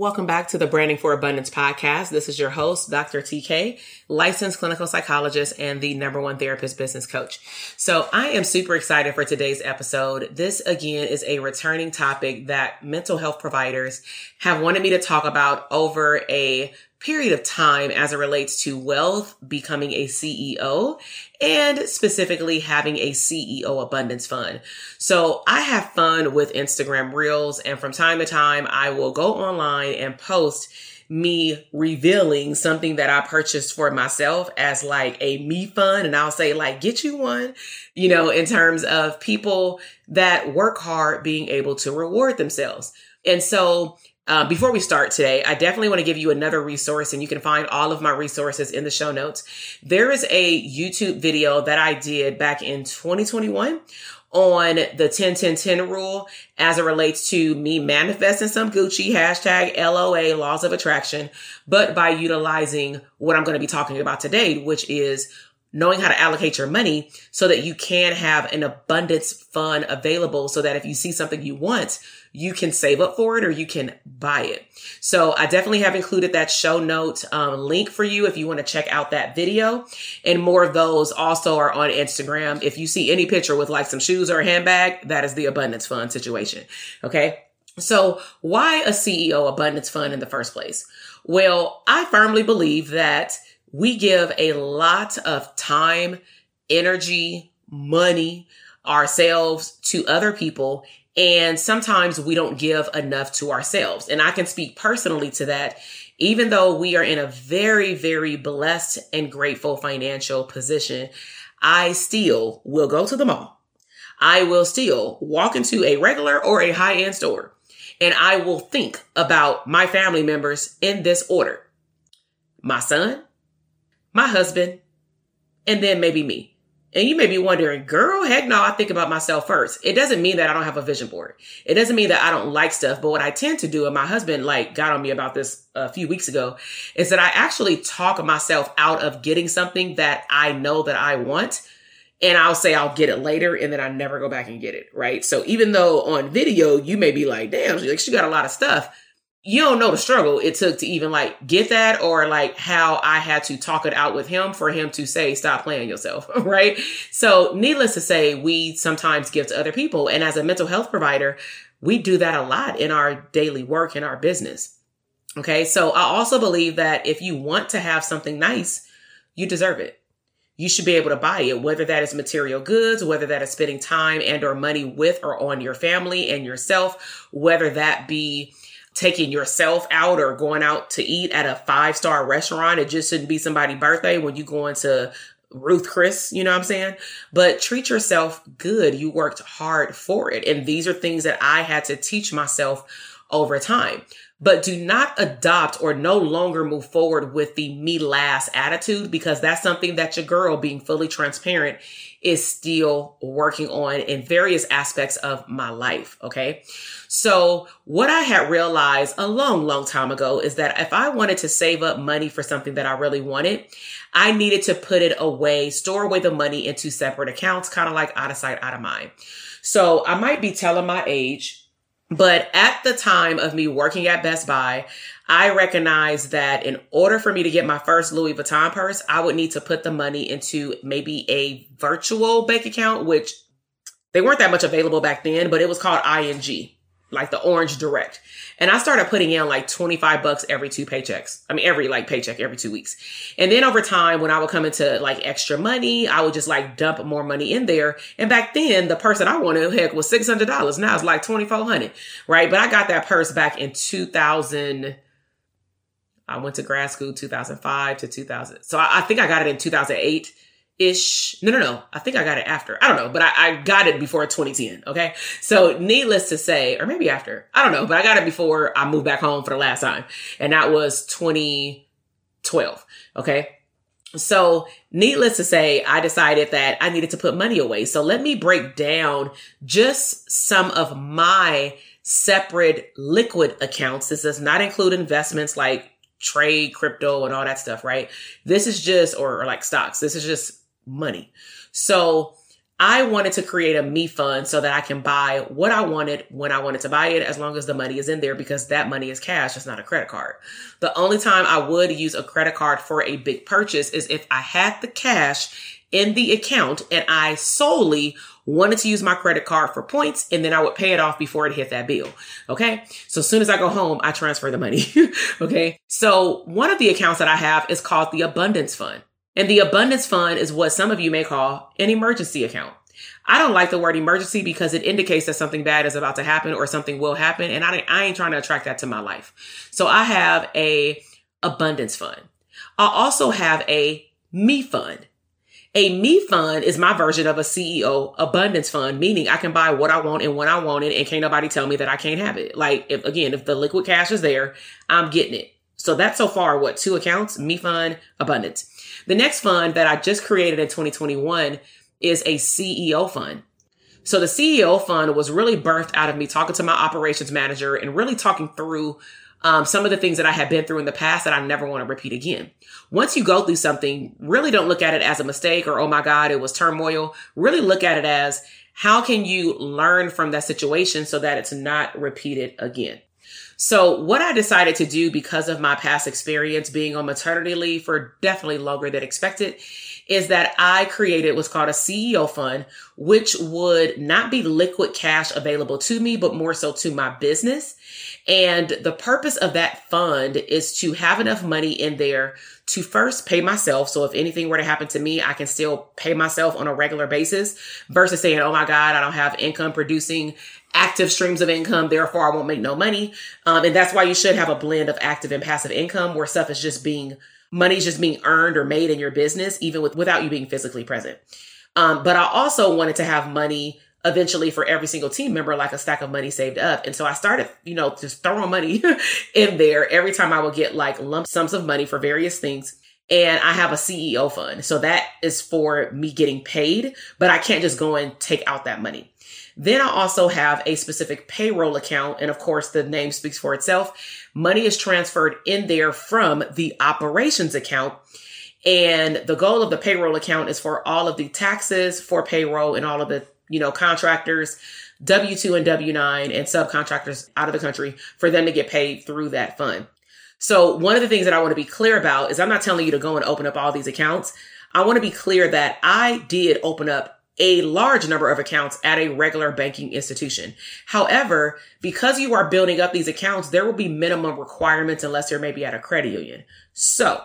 Welcome back to the Branding for Abundance podcast. This is your host, Dr. TK, licensed clinical psychologist and the number one therapist business coach. So I am super excited for today's episode. This again is a returning topic that mental health providers have wanted me to talk about over a period of time as it relates to wealth, becoming a CEO, and specifically having a CEO abundance fund. So I have fun with Instagram reels and from time to time I will go online and post me revealing something that I purchased for myself as like a me fund. And I'll say like, get you one, you know, in terms of people that work hard being able to reward themselves. And so uh, before we start today, I definitely want to give you another resource, and you can find all of my resources in the show notes. There is a YouTube video that I did back in 2021 on the 10 10 10 rule as it relates to me manifesting some Gucci hashtag LOA laws of attraction, but by utilizing what I'm going to be talking about today, which is knowing how to allocate your money so that you can have an abundance fund available so that if you see something you want, you can save up for it or you can buy it. So I definitely have included that show note um, link for you if you want to check out that video. And more of those also are on Instagram. If you see any picture with like some shoes or a handbag, that is the abundance fund situation. Okay. So why a CEO abundance fund in the first place? Well, I firmly believe that we give a lot of time, energy, money, ourselves to other people and sometimes we don't give enough to ourselves. And I can speak personally to that, even though we are in a very, very blessed and grateful financial position. I still will go to the mall. I will still walk into a regular or a high end store and I will think about my family members in this order. My son, my husband, and then maybe me. And you may be wondering, girl, heck no, I think about myself first. It doesn't mean that I don't have a vision board. It doesn't mean that I don't like stuff. But what I tend to do, and my husband like got on me about this a few weeks ago, is that I actually talk myself out of getting something that I know that I want. And I'll say I'll get it later and then I never go back and get it. Right. So even though on video, you may be like, damn, like she got a lot of stuff you don't know the struggle it took to even like get that or like how I had to talk it out with him for him to say, stop playing yourself. Right. So needless to say, we sometimes give to other people. And as a mental health provider, we do that a lot in our daily work in our business. Okay. So I also believe that if you want to have something nice, you deserve it. You should be able to buy it, whether that is material goods, whether that is spending time and or money with or on your family and yourself, whether that be taking yourself out or going out to eat at a five star restaurant. It just shouldn't be somebody's birthday when you go into Ruth Chris, you know what I'm saying? But treat yourself good. You worked hard for it. And these are things that I had to teach myself over time. But do not adopt or no longer move forward with the me last attitude because that's something that your girl being fully transparent is still working on in various aspects of my life. Okay. So what I had realized a long, long time ago is that if I wanted to save up money for something that I really wanted, I needed to put it away, store away the money into separate accounts, kind of like out of sight, out of mind. So I might be telling my age, but at the time of me working at Best Buy, I recognized that in order for me to get my first Louis Vuitton purse, I would need to put the money into maybe a virtual bank account, which they weren't that much available back then, but it was called ING, like the Orange Direct. And I started putting in like 25 bucks every two paychecks. I mean, every like paycheck every two weeks. And then over time, when I would come into like extra money, I would just like dump more money in there. And back then, the purse that I wanted, heck, was $600. Now it's like 2400 right? But I got that purse back in 2000- I went to grad school 2005 to 2000. So I, I think I got it in 2008 ish. No, no, no. I think I got it after. I don't know, but I, I, got it before 2010. Okay. So needless to say, or maybe after, I don't know, but I got it before I moved back home for the last time. And that was 2012. Okay. So, needless to say, I decided that I needed to put money away. So, let me break down just some of my separate liquid accounts. This does not include investments like trade, crypto, and all that stuff, right? This is just, or, or like stocks, this is just money. So, I wanted to create a me fund so that I can buy what I wanted when I wanted to buy it, as long as the money is in there, because that money is cash. It's not a credit card. The only time I would use a credit card for a big purchase is if I had the cash in the account and I solely wanted to use my credit card for points and then I would pay it off before it hit that bill. Okay. So as soon as I go home, I transfer the money. okay. So one of the accounts that I have is called the abundance fund. And the abundance fund is what some of you may call an emergency account. I don't like the word emergency because it indicates that something bad is about to happen or something will happen. And I, I ain't trying to attract that to my life. So I have a abundance fund. I also have a me fund. A me fund is my version of a CEO abundance fund, meaning I can buy what I want and when I want it and can't nobody tell me that I can't have it. Like if again, if the liquid cash is there, I'm getting it. So that's so far what two accounts, me fund, abundance. The next fund that I just created in 2021 is a CEO fund. So the CEO fund was really birthed out of me talking to my operations manager and really talking through um, some of the things that I had been through in the past that I never want to repeat again. Once you go through something, really don't look at it as a mistake or, oh my God, it was turmoil. Really look at it as how can you learn from that situation so that it's not repeated again? So what I decided to do because of my past experience being on maternity leave for definitely longer than expected is that I created what's called a CEO fund, which would not be liquid cash available to me, but more so to my business. And the purpose of that fund is to have enough money in there to first pay myself. So if anything were to happen to me, I can still pay myself on a regular basis versus saying, Oh my God, I don't have income producing active streams of income. Therefore, I won't make no money. Um, and that's why you should have a blend of active and passive income where stuff is just being, money's just being earned or made in your business, even with, without you being physically present. Um, but I also wanted to have money eventually for every single team member, like a stack of money saved up. And so I started, you know, just throwing money in there every time I would get like lump sums of money for various things and I have a CEO fund. So that is for me getting paid, but I can't just go and take out that money. Then I also have a specific payroll account. And of course, the name speaks for itself. Money is transferred in there from the operations account. And the goal of the payroll account is for all of the taxes for payroll and all of the, you know, contractors, W2 and W9 and subcontractors out of the country for them to get paid through that fund. So one of the things that I want to be clear about is I'm not telling you to go and open up all these accounts. I want to be clear that I did open up a large number of accounts at a regular banking institution. However, because you are building up these accounts, there will be minimum requirements unless you're maybe at a credit union. So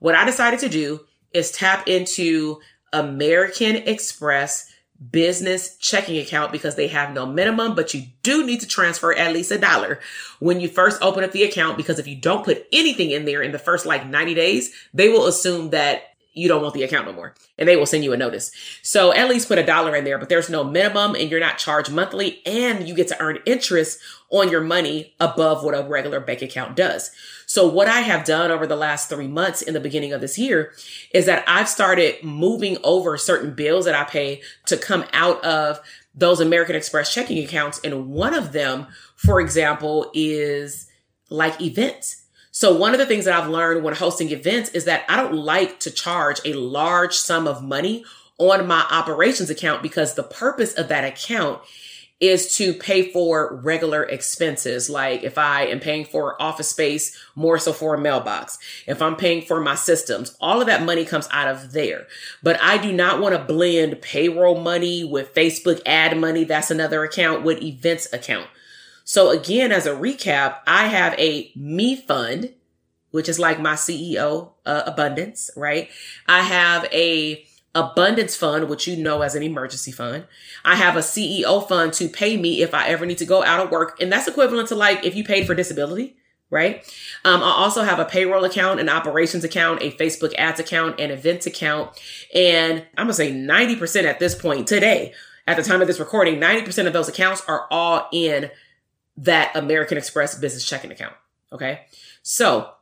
what I decided to do is tap into American Express business checking account because they have no minimum, but you do need to transfer at least a dollar when you first open up the account because if you don't put anything in there in the first like 90 days, they will assume that you don't want the account no more and they will send you a notice. So at least put a dollar in there, but there's no minimum and you're not charged monthly and you get to earn interest on your money above what a regular bank account does. So what I have done over the last three months in the beginning of this year is that I've started moving over certain bills that I pay to come out of those American Express checking accounts. And one of them, for example, is like events. So one of the things that I've learned when hosting events is that I don't like to charge a large sum of money on my operations account because the purpose of that account is to pay for regular expenses. Like if I am paying for office space, more so for a mailbox. If I'm paying for my systems, all of that money comes out of there. But I do not want to blend payroll money with Facebook ad money. That's another account with events account. So again, as a recap, I have a me fund, which is like my CEO uh, abundance, right? I have a abundance fund, which you know as an emergency fund. I have a CEO fund to pay me if I ever need to go out of work. And that's equivalent to like if you paid for disability, right? Um, I also have a payroll account, an operations account, a Facebook ads account, an events account. And I'm going to say 90% at this point today, at the time of this recording, 90% of those accounts are all in that American Express business checking account. Okay. So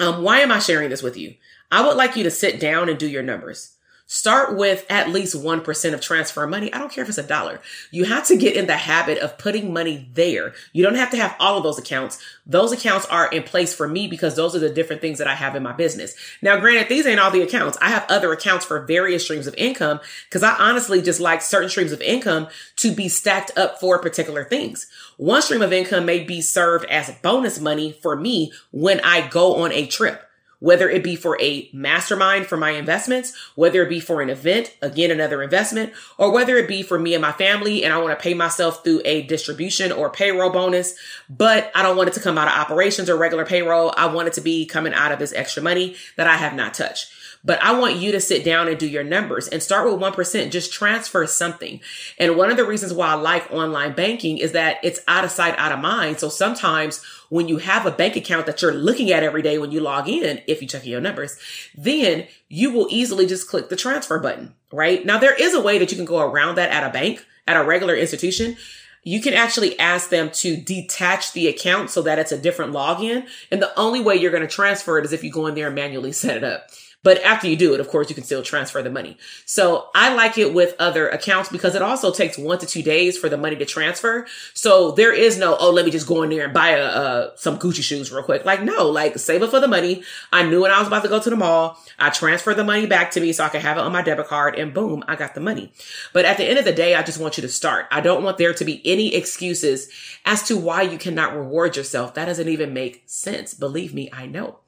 Um, why am I sharing this with you? I would like you to sit down and do your numbers. Start with at least 1% of transfer money. I don't care if it's a dollar. You have to get in the habit of putting money there. You don't have to have all of those accounts. Those accounts are in place for me because those are the different things that I have in my business. Now, granted, these ain't all the accounts. I have other accounts for various streams of income because I honestly just like certain streams of income to be stacked up for particular things. One stream of income may be served as bonus money for me when I go on a trip whether it be for a mastermind for my investments, whether it be for an event, again, another investment, or whether it be for me and my family and I want to pay myself through a distribution or payroll bonus, but I don't want it to come out of operations or regular payroll. I want it to be coming out of this extra money that I have not touched. But I want you to sit down and do your numbers and start with 1%. Just transfer something. And one of the reasons why I like online banking is that it's out of sight, out of mind. So sometimes when you have a bank account that you're looking at every day when you log in, if you check your numbers, then you will easily just click the transfer button, right? Now there is a way that you can go around that at a bank, at a regular institution you can actually ask them to detach the account so that it's a different login. And the only way you're going to transfer it is if you go in there and manually set it up. But after you do it, of course, you can still transfer the money. So I like it with other accounts because it also takes one to two days for the money to transfer. So there is no, oh, let me just go in there and buy a, uh, some Gucci shoes real quick. Like, no, like save it for the money. I knew when I was about to go to the mall, I transferred the money back to me so I could have it on my debit card and boom, I got the money. But at the end of the day, I just want you to start. I don't want there to be any excuses as to why you cannot reward yourself. That doesn't even make sense. Believe me, I know.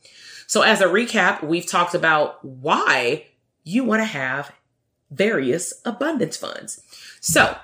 So as a recap, we've talked about why you want to have various abundance funds. So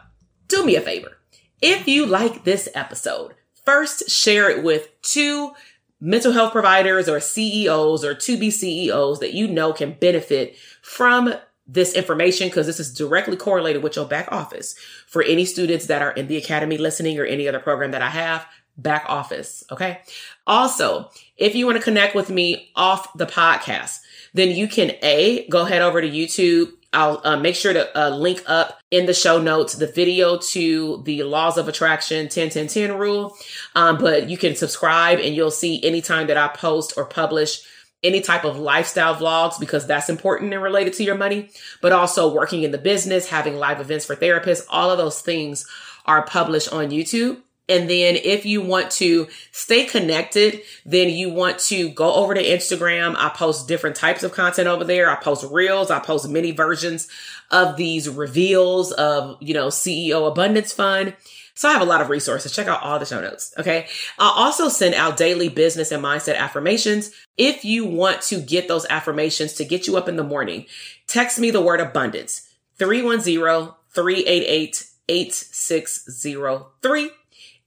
do me a favor. If you like this episode, first share it with two mental health providers or CEOs or to be CEOs that you know can benefit from this information because this is directly correlated with your back office. For any students that are in the academy listening or any other program that I have, back office. Okay. Also, if you want to connect with me off the podcast, then you can A, go head over to YouTube. I'll uh, make sure to uh, link up in the show notes the video to the laws of attraction 10 10 10 rule. Um, but you can subscribe and you'll see anytime that I post or publish any type of lifestyle vlogs because that's important and related to your money, but also working in the business, having live events for therapists, all of those things are published on YouTube. And then if you want to stay connected, then you want to go over to Instagram. I post different types of content over there. I post reels. I post many versions of these reveals of, you know, CEO Abundance Fund. So I have a lot of resources. Check out all the show notes. Okay. I'll also send out daily business and mindset affirmations. If you want to get those affirmations to get you up in the morning, text me the word abundance 310 388 8603.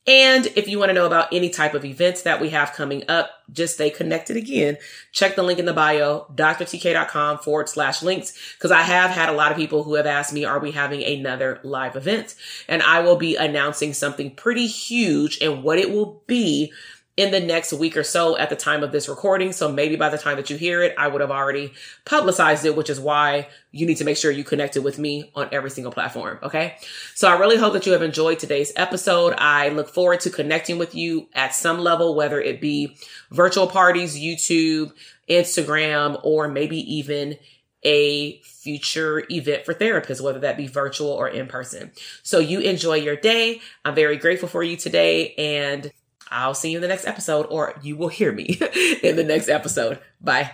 And if you want to know about any type of events that we have coming up, just stay connected again. Check the link in the bio, drtk.com forward slash links, because I have had a lot of people who have asked me, are we having another live event? And I will be announcing something pretty huge and what it will be in the next week or so at the time of this recording. So maybe by the time that you hear it, I would have already publicized it, which is why you need to make sure you connected with me on every single platform. Okay. So I really hope that you have enjoyed today's episode. I look forward to connecting with you at some level, whether it be virtual parties, YouTube, Instagram, or maybe even a future event for therapists, whether that be virtual or in person. So you enjoy your day. I'm very grateful for you today and I'll see you in the next episode, or you will hear me in the next episode. Bye.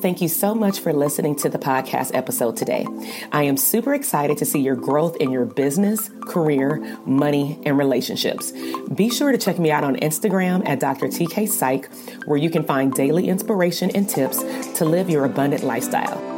Thank you so much for listening to the podcast episode today. I am super excited to see your growth in your business, career, money, and relationships. Be sure to check me out on Instagram at Dr. TK Psych, where you can find daily inspiration and tips to live your abundant lifestyle.